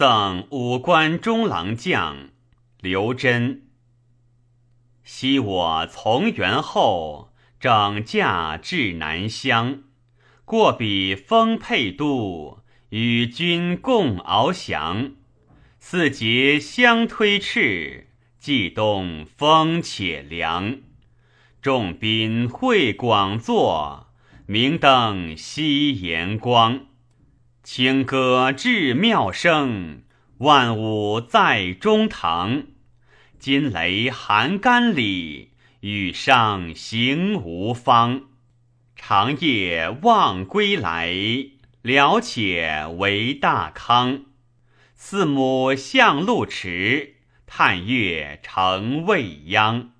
赠武关中郎将刘真。昔我从元后，整驾至南乡，过彼丰沛都，与君共翱翔。四节相推斥，既东风且凉。众宾会广作，明灯夕炎光。清歌至妙声，万物在中堂。金雷寒干里，羽上行无方。长夜望归来，了且为大康。四母向路迟，探月成未央。